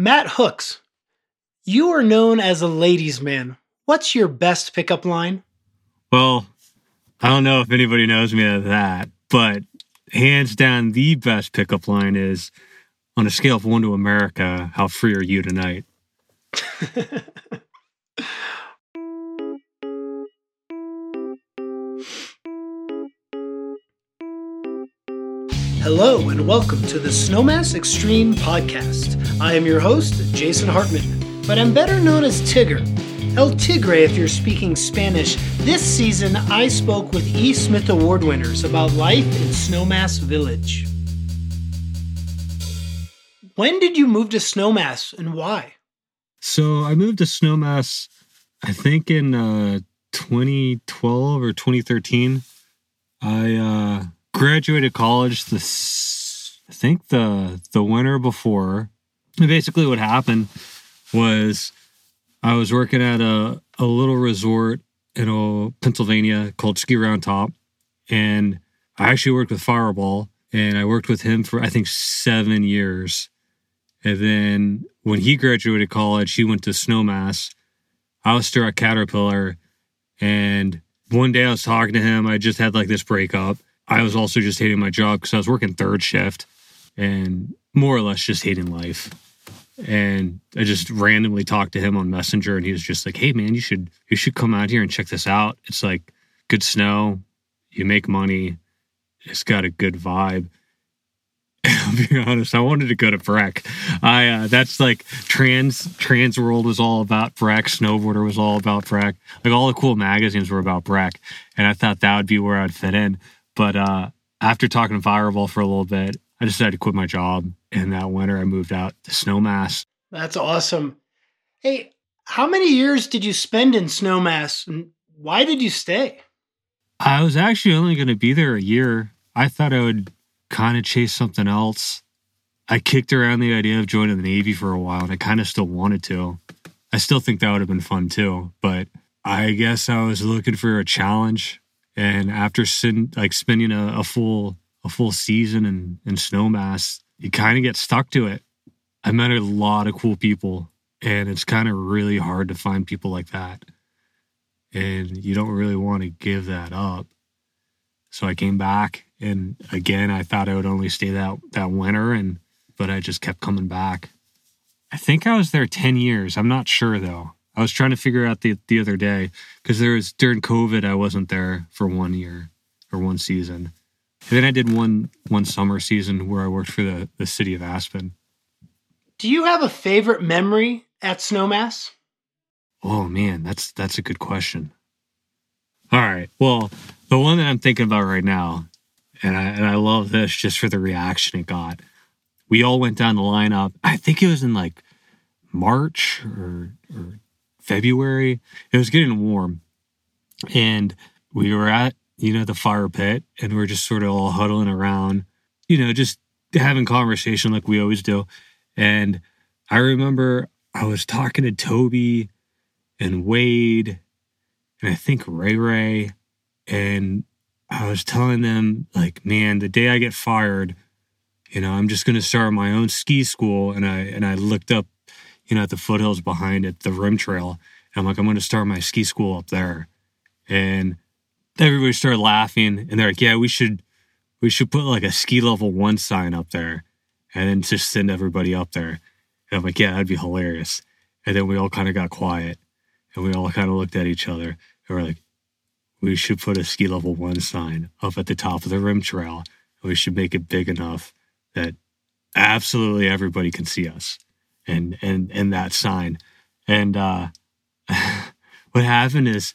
Matt Hooks, you are known as a ladies' man. What's your best pickup line? Well, I don't know if anybody knows me that, but hands down, the best pickup line is on a scale of one to America, how free are you tonight? Hello and welcome to the Snowmass Extreme Podcast. I am your host, Jason Hartman, but I'm better known as Tigger. El Tigre, if you're speaking Spanish. This season, I spoke with E. Smith Award winners about life in Snowmass Village. When did you move to Snowmass and why? So I moved to Snowmass, I think in uh, 2012 or 2013. I uh, graduated college this I think the the winter before. Basically what happened was I was working at a, a little resort in Pennsylvania called Ski Round Top. And I actually worked with Fireball and I worked with him for I think seven years. And then when he graduated college, he went to Snowmass. I was still at Caterpillar. And one day I was talking to him. I just had like this breakup. I was also just hating my job because I was working third shift and more or less just hating life. And I just randomly talked to him on Messenger and he was just like, Hey man, you should you should come out here and check this out. It's like good snow, you make money, it's got a good vibe. I'll be honest, I wanted to go to Breck. I uh, that's like trans TransWorld was all about Breck, snowboarder was all about Breck. Like all the cool magazines were about Breck. And I thought that would be where I'd fit in. But uh, after talking to Fireball for a little bit, I decided to quit my job. And that winter, I moved out to Snowmass. That's awesome. Hey, how many years did you spend in Snowmass and why did you stay? I was actually only going to be there a year. I thought I would kind of chase something else. I kicked around the idea of joining the Navy for a while and I kind of still wanted to. I still think that would have been fun too, but I guess I was looking for a challenge. And after sin, like spending a, a full a full season in, in Snowmass, you kind of get stuck to it. I met a lot of cool people, and it's kind of really hard to find people like that. And you don't really want to give that up. So I came back, and again, I thought I would only stay that that winter, and but I just kept coming back. I think I was there ten years. I'm not sure though. I was trying to figure out the the other day because there was during COVID I wasn't there for one year or one season. And then I did one one summer season where I worked for the, the city of Aspen. Do you have a favorite memory at Snowmass? Oh man, that's that's a good question. All right. Well, the one that I'm thinking about right now, and I and I love this just for the reaction it got. We all went down the lineup. I think it was in like March or, or February. It was getting warm. And we were at, you know, the fire pit and we are just sort of all huddling around, you know, just having conversation like we always do. And I remember I was talking to Toby and Wade and I think Ray Ray. And I was telling them, like, man, the day I get fired, you know, I'm just gonna start my own ski school. And I and I looked up you know, at the foothills behind it, the rim trail. And I'm like, I'm going to start my ski school up there. And everybody started laughing and they're like, yeah, we should, we should put like a ski level one sign up there and then just send everybody up there. And I'm like, yeah, that'd be hilarious. And then we all kind of got quiet and we all kind of looked at each other and we're like, we should put a ski level one sign up at the top of the rim trail. We should make it big enough that absolutely everybody can see us and and and that sign. And uh, what happened is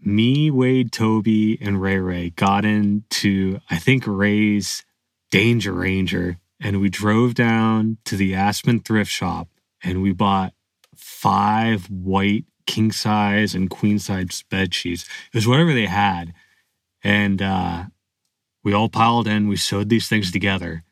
me, Wade, Toby, and Ray Ray got into I think Ray's Danger Ranger, and we drove down to the Aspen thrift shop, and we bought five white king size and queen size bed sheets. It was whatever they had, and uh, we all piled in. We sewed these things together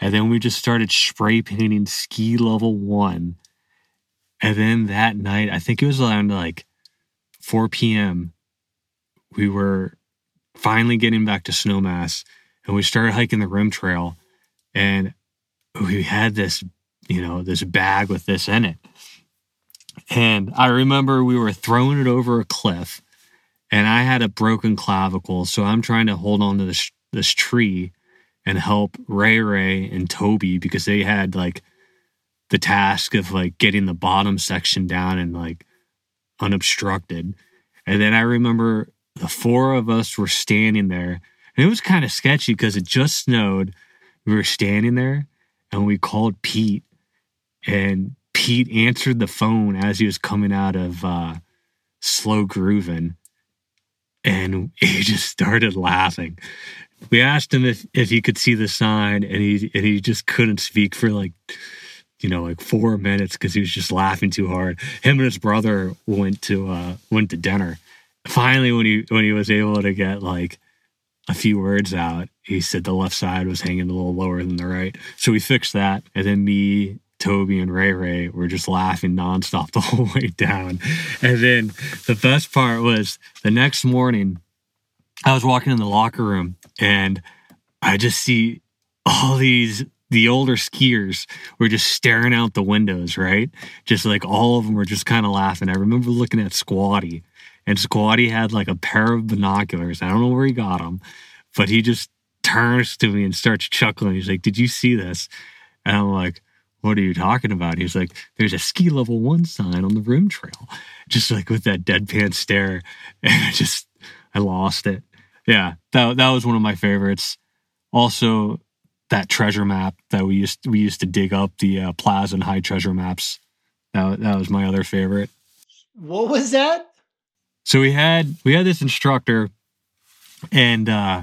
and then we just started spray painting ski level one. And then that night, I think it was around like 4 p.m., we were finally getting back to Snowmass and we started hiking the rim trail. And we had this you know, this bag with this in it. And I remember we were throwing it over a cliff and I had a broken clavicle. So I'm trying to hold on to this, this tree and help Ray Ray and Toby because they had like the task of like getting the bottom section down and like unobstructed. And then I remember the four of us were standing there and it was kind of sketchy because it just snowed. We were standing there and we called Pete and Pete answered the phone as he was coming out of uh, Slow Groovin' and he just started laughing. We asked him if, if he could see the sign and he and he just couldn't speak for like you know like four minutes because he was just laughing too hard. Him and his brother went to uh went to dinner. Finally when he when he was able to get like a few words out, he said the left side was hanging a little lower than the right. So we fixed that. And then me, Toby, and Ray Ray were just laughing nonstop the whole way down. And then the best part was the next morning, I was walking in the locker room and I just see all these the older skiers were just staring out the windows, right? Just like all of them were just kind of laughing. I remember looking at Squatty, and Squatty had like a pair of binoculars. I don't know where he got them, but he just turns to me and starts chuckling. He's like, Did you see this? And I'm like, What are you talking about? He's like, There's a ski level one sign on the rim trail. Just like with that deadpan stare. And I just, I lost it. Yeah, that, that was one of my favorites. Also, that treasure map that we used we used to dig up the uh, plaza and high treasure maps. That, that was my other favorite. What was that? So we had we had this instructor and uh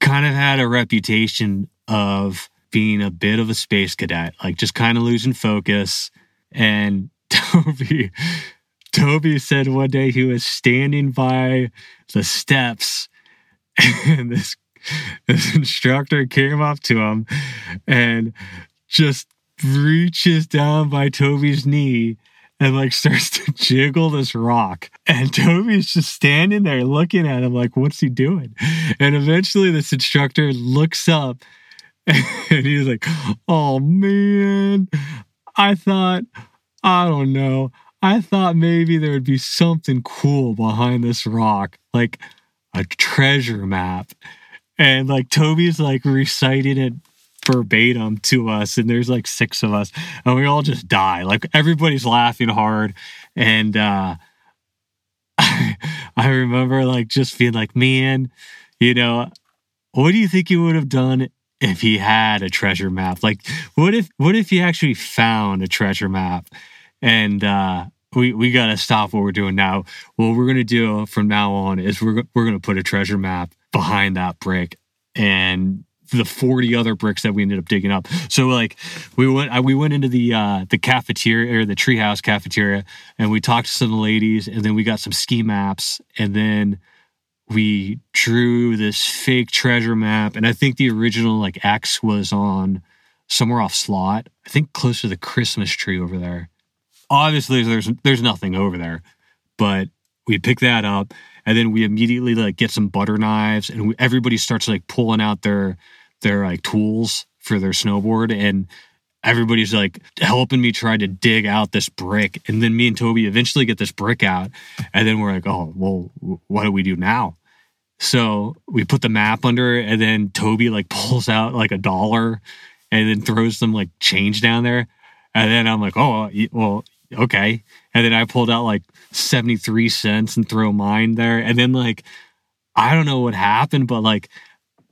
kind of had a reputation of being a bit of a space cadet, like just kind of losing focus. And Toby Toby said one day he was standing by the steps and this this instructor came up to him and just reaches down by Toby's knee and like starts to jiggle this rock. And Toby's just standing there looking at him like, what's he doing? And eventually this instructor looks up and he's like, oh man, I thought, I don't know. I thought maybe there would be something cool behind this rock, like a treasure map. And like Toby's like reciting it verbatim to us and there's like six of us and we all just die. Like everybody's laughing hard and uh I, remember like just being like man you know what do you think he would have done if he had a treasure map? Like what if what if he actually found a treasure map and uh we we got to stop what we're doing now what we're to do from now on is we're we're to put a treasure map behind that brick and the 40 other bricks that we ended up digging up. So like we went we went into the uh the cafeteria or the treehouse cafeteria and we talked to some ladies and then we got some ski maps and then we drew this fake treasure map and I think the original like X was on somewhere off slot. I think close to the Christmas tree over there. Obviously there's there's nothing over there, but we pick that up and then we immediately like get some butter knives and we, everybody starts like pulling out their their like tools for their snowboard and everybody's like helping me try to dig out this brick and then me and toby eventually get this brick out and then we're like oh well what do we do now? So we put the map under it and then toby like pulls out like a dollar and then throws some like change down there and then i'm like oh well okay and then i pulled out like 73 cents and throw mine there and then like i don't know what happened but like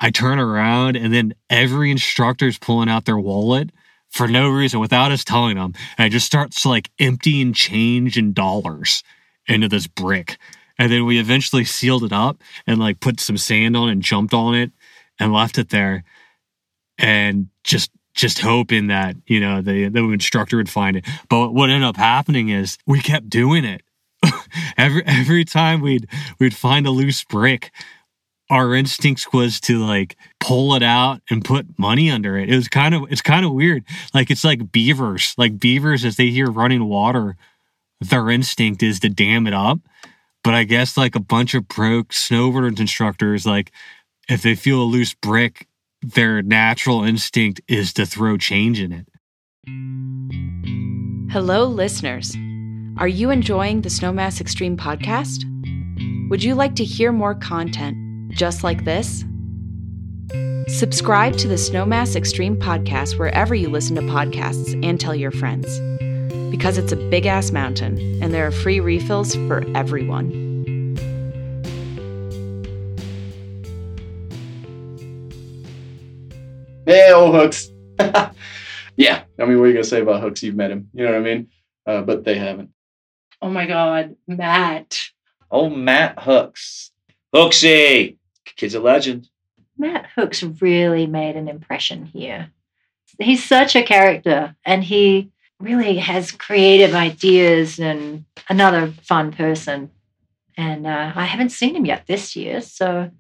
I turn around and then every instructor's pulling out their wallet for no reason without us telling them. And I just starts like emptying change and dollars into this brick. And then we eventually sealed it up and like put some sand on it and jumped on it and left it there. And just just hoping that, you know, the, the instructor would find it. But what ended up happening is we kept doing it. every every time we'd we'd find a loose brick, our instincts was to like pull it out and put money under it. It was kind of it's kind of weird. Like it's like beavers. Like beavers as they hear running water, their instinct is to dam it up. But I guess like a bunch of broke snowboard instructors, like if they feel a loose brick, their natural instinct is to throw change in it. Hello, listeners. Are you enjoying the Snowmass Extreme podcast? Would you like to hear more content just like this? Subscribe to the Snowmass Extreme podcast wherever you listen to podcasts and tell your friends. Because it's a big ass mountain and there are free refills for everyone. Hey, old Hooks. yeah, I mean, what are you gonna say about Hooks? You've met him, you know what I mean? Uh, but they haven't. Oh my God, Matt. Oh, Matt Hooks. Hooksy! Kid's a legend. Matt Hooks really made an impression here. He's such a character and he really has creative ideas and another fun person. And uh, I haven't seen him yet this year. So,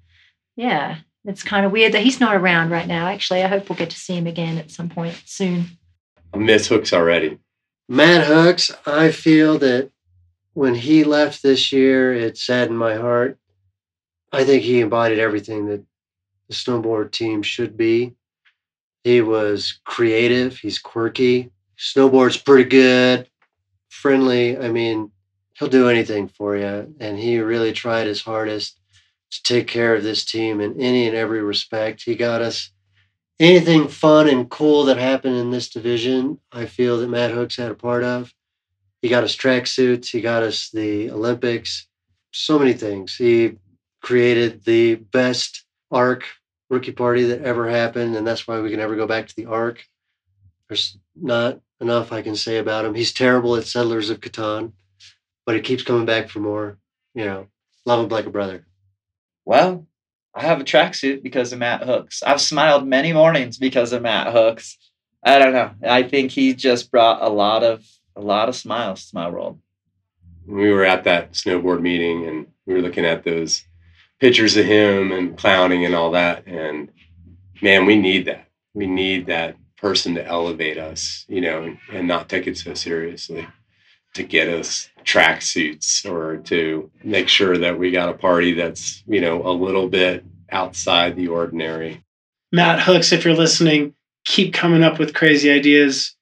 yeah, it's kind of weird that he's not around right now. Actually, I hope we'll get to see him again at some point soon. I miss Hooks already. Matt Hooks, I feel that when he left this year, it saddened my heart. I think he embodied everything that the snowboard team should be. He was creative, he's quirky, snowboard's pretty good, friendly. I mean, he'll do anything for you. And he really tried his hardest to take care of this team in any and every respect. He got us anything fun and cool that happened in this division. I feel that Matt Hooks had a part of. He got us tracksuits, he got us the Olympics, so many things. He created the best ARC rookie party that ever happened, and that's why we can never go back to the ARC. There's not enough I can say about him. He's terrible at Settlers of Catan, but he keeps coming back for more. You know, love him like a brother. Well, I have a tracksuit because of Matt Hooks. I've smiled many mornings because of Matt Hooks. I don't know. I think he just brought a lot of a lot of smiles to my world. We were at that snowboard meeting and we were looking at those pictures of him and clowning and all that. And man, we need that. We need that person to elevate us, you know, and, and not take it so seriously, to get us tracksuits or to make sure that we got a party that's, you know, a little bit outside the ordinary. Matt Hooks, if you're listening, keep coming up with crazy ideas.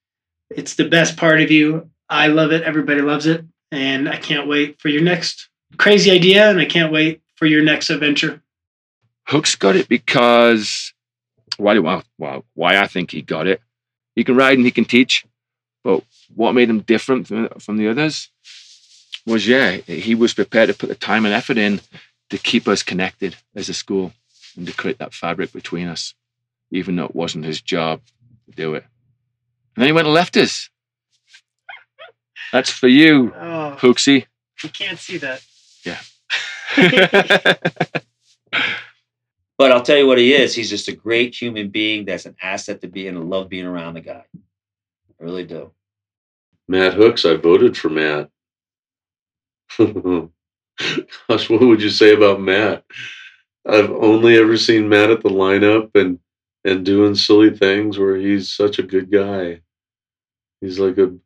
It's the best part of you. I love it. Everybody loves it. And I can't wait for your next crazy idea. And I can't wait for your next adventure. Hooks got it because why do I well, why I think he got it. He can ride and he can teach, but what made him different from, from the others was yeah, he was prepared to put the time and effort in to keep us connected as a school and to create that fabric between us, even though it wasn't his job to do it. And then he went and left us. That's for you, Oh, Hooksy. you can't see that. Yeah. But I'll tell you what he is. He's just a great human being that's an asset to be and I love being around the guy. I really do. Matt Hooks, I voted for Matt. Gosh, what would you say about Matt? I've only ever seen Matt at the lineup and and doing silly things where he's such a good guy. He's like a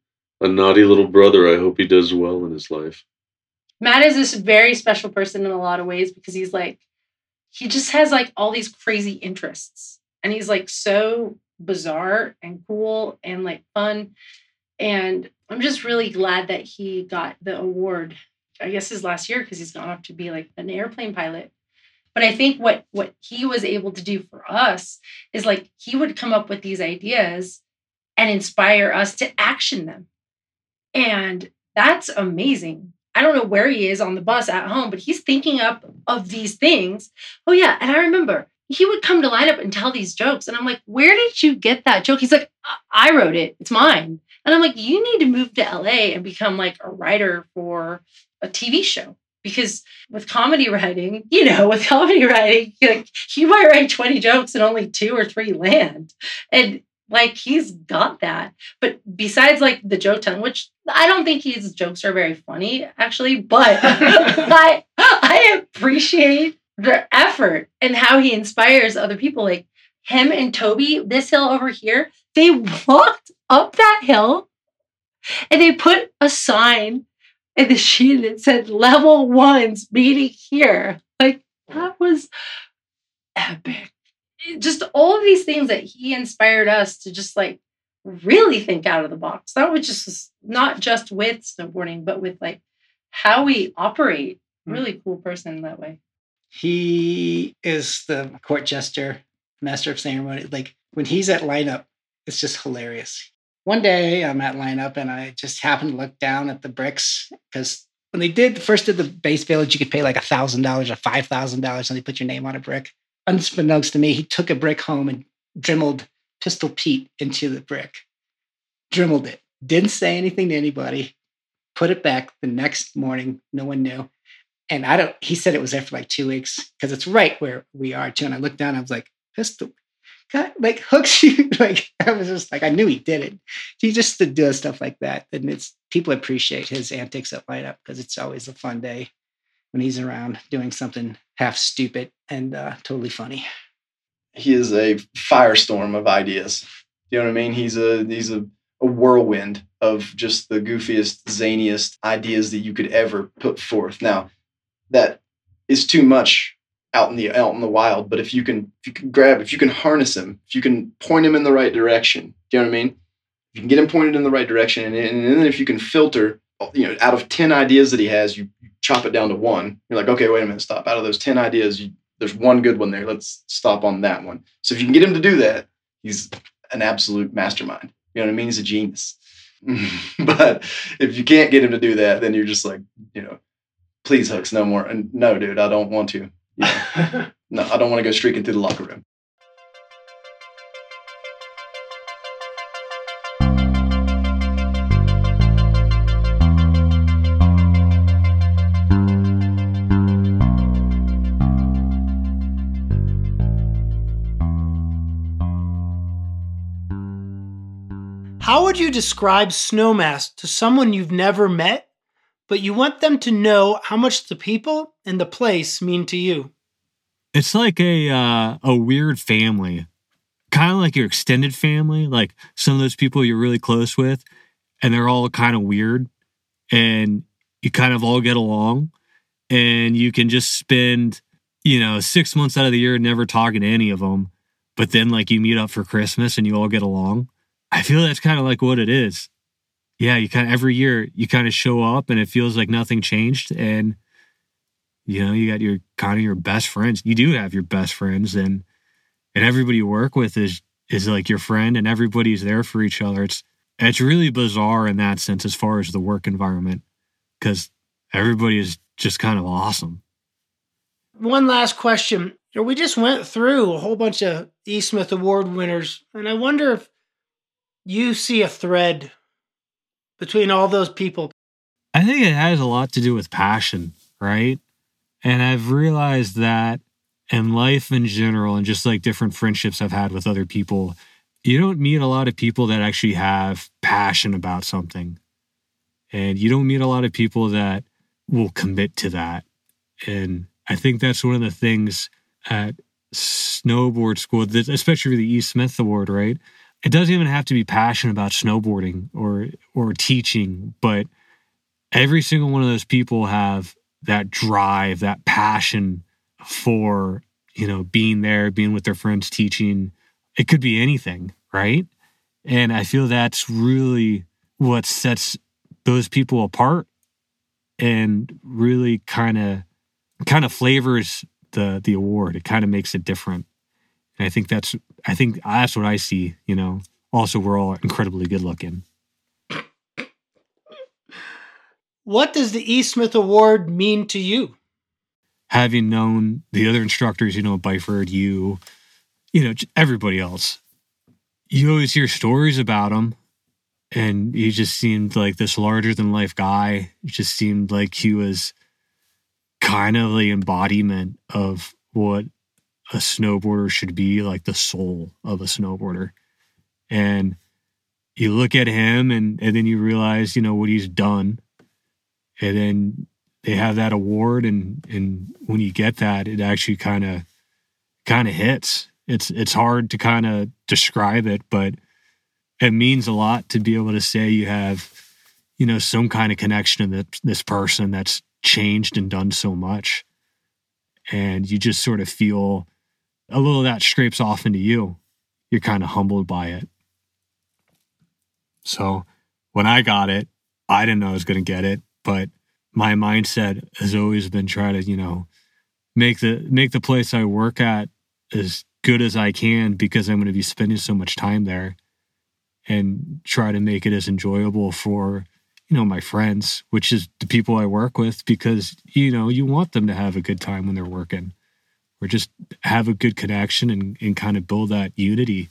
a naughty little brother. I hope he does well in his life. Matt is this very special person in a lot of ways because he's like, he just has like all these crazy interests. And he's like so bizarre and cool and like fun. And I'm just really glad that he got the award, I guess his last year, because he's gone off to be like an airplane pilot. But I think what what he was able to do for us is like he would come up with these ideas and inspire us to action them. And that's amazing. I don't know where he is on the bus at home, but he's thinking up of these things. Oh yeah, and I remember he would come to line up and tell these jokes, and I'm like, "Where did you get that joke?" He's like, "I I wrote it. It's mine." And I'm like, "You need to move to LA and become like a writer for a TV show." Because with comedy writing, you know, with comedy writing, like, you might write 20 jokes and only two or three land. And like he's got that. But besides like the joke telling, which I don't think his jokes are very funny, actually, but I I appreciate the effort and how he inspires other people. Like him and Toby, this hill over here, they walked up that hill and they put a sign in the sheet that said level ones meeting here. Like that was epic just all of these things that he inspired us to just like really think out of the box. That was just not just with snowboarding, but with like how we operate. Hmm. Really cool person that way. He is the court jester, master of ceremony. Like when he's at lineup, it's just hilarious. One day I'm at lineup and I just happened to look down at the bricks because when they did first did the base village, you could pay like a thousand dollars or five thousand dollars and they put your name on a brick. Unbeknownst to me, he took a brick home and dremelled Pistol Pete into the brick. Dremelled it. Didn't say anything to anybody. Put it back the next morning. No one knew. And I don't, he said it was there for like two weeks because it's right where we are too. And I looked down, I was like, Pistol, God, like hooks you. like, I was just like, I knew he did it. He just to do stuff like that. And it's, people appreciate his antics at Light Up because it's always a fun day when he's around doing something half stupid and uh, totally funny. he is a firestorm of ideas. You know what I mean? He's a he's a, a whirlwind of just the goofiest, zaniest ideas that you could ever put forth. Now, that is too much out in the out in the wild, but if you can if you can grab, if you can harness him, if you can point him in the right direction, do you know what I mean? If you can get him pointed in the right direction, and, and then if you can filter, you know, out of ten ideas that he has, you chop it down to one. You're like, okay, wait a minute, stop. Out of those ten ideas, you, there's one good one there. Let's stop on that one. So if you can get him to do that, he's an absolute mastermind. You know what I mean? He's a genius. but if you can't get him to do that, then you're just like, you know, please hooks no more. And no, dude, I don't want to. Know, no, I don't want to go streaking through the locker room. How would you describe Snowmass to someone you've never met, but you want them to know how much the people and the place mean to you? It's like a uh, a weird family, kind of like your extended family. Like some of those people you're really close with, and they're all kind of weird, and you kind of all get along, and you can just spend you know six months out of the year never talking to any of them, but then like you meet up for Christmas and you all get along. I feel that's kind of like what it is. Yeah, you kind of every year you kind of show up and it feels like nothing changed and you know, you got your kind of your best friends. You do have your best friends and and everybody you work with is is like your friend and everybody's there for each other. It's it's really bizarre in that sense as far as the work environment cuz everybody is just kind of awesome. One last question. We just went through a whole bunch of E. Smith Award winners, and I wonder if you see a thread between all those people. I think it has a lot to do with passion, right? And I've realized that in life in general, and just like different friendships I've had with other people, you don't meet a lot of people that actually have passion about something. And you don't meet a lot of people that will commit to that. And I think that's one of the things at snowboard school, especially for the E. Smith Award, right? It doesn't even have to be passionate about snowboarding or or teaching, but every single one of those people have that drive, that passion for, you know, being there, being with their friends, teaching. It could be anything, right? And I feel that's really what sets those people apart and really kind of kind of flavors the the award. It kind of makes it different. And I think that's I think ah, that's what I see, you know. Also we're all incredibly good looking. What does the E. Smith Award mean to you? Having known the other instructors, you know, Byford, you, you know, everybody else, you always hear stories about him. And he just seemed like this larger than life guy. It just seemed like he was kind of the embodiment of what a snowboarder should be, like the soul of a snowboarder. And you look at him and, and then you realize, you know, what he's done. And then they have that award and and when you get that, it actually kind of kind of hits. It's it's hard to kind of describe it, but it means a lot to be able to say you have, you know, some kind of connection to this, this person that's changed and done so much. And you just sort of feel a little of that scrapes off into you. You're kind of humbled by it. So when I got it, I didn't know I was going to get it, but my mindset has always been try to, you know, make the make the place I work at as good as I can because I'm going to be spending so much time there and try to make it as enjoyable for you know my friends which is the people i work with because you know you want them to have a good time when they're working or just have a good connection and, and kind of build that unity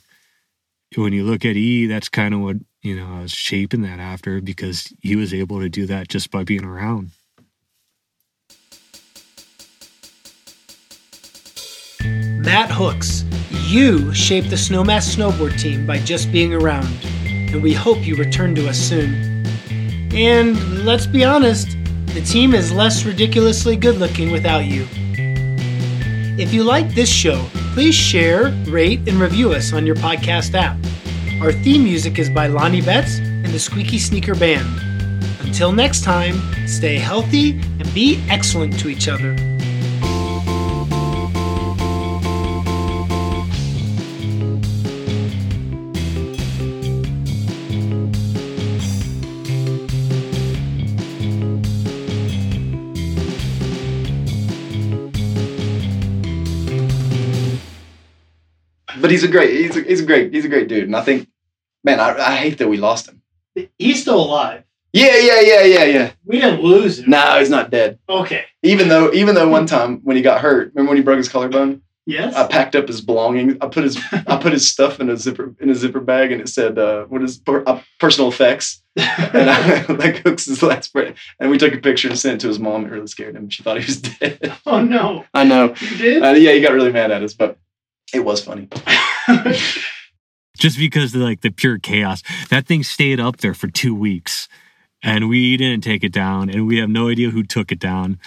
when you look at e that's kind of what you know i was shaping that after because he was able to do that just by being around Matt Hooks, you shaped the Snowmass snowboard team by just being around, and we hope you return to us soon. And let's be honest, the team is less ridiculously good looking without you. If you like this show, please share, rate, and review us on your podcast app. Our theme music is by Lonnie Betts and the Squeaky Sneaker Band. Until next time, stay healthy and be excellent to each other. But he's a great he's a, he's a great he's a great dude, and I think, man, I, I hate that we lost him. He's still alive. Yeah, yeah, yeah, yeah, yeah. We didn't lose him. No, he's not dead. Okay. Even though even though one time when he got hurt, remember when he broke his collarbone? Yes. I packed up his belongings. I put his I put his stuff in a zipper in a zipper bag, and it said, uh, "What is per, uh, personal effects?" and I like hooks his last breath. And we took a picture and sent it to his mom. It really scared him. She thought he was dead. oh no. I know. You did? Uh, yeah, he got really mad at us, but it was funny. just because of like the pure chaos. That thing stayed up there for two weeks and we didn't take it down and we have no idea who took it down.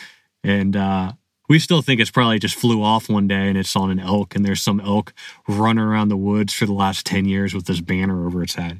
And uh we still think it's probably just flew off one day and it's on an elk and there's some elk running around the woods for the last 10 years with this banner over its head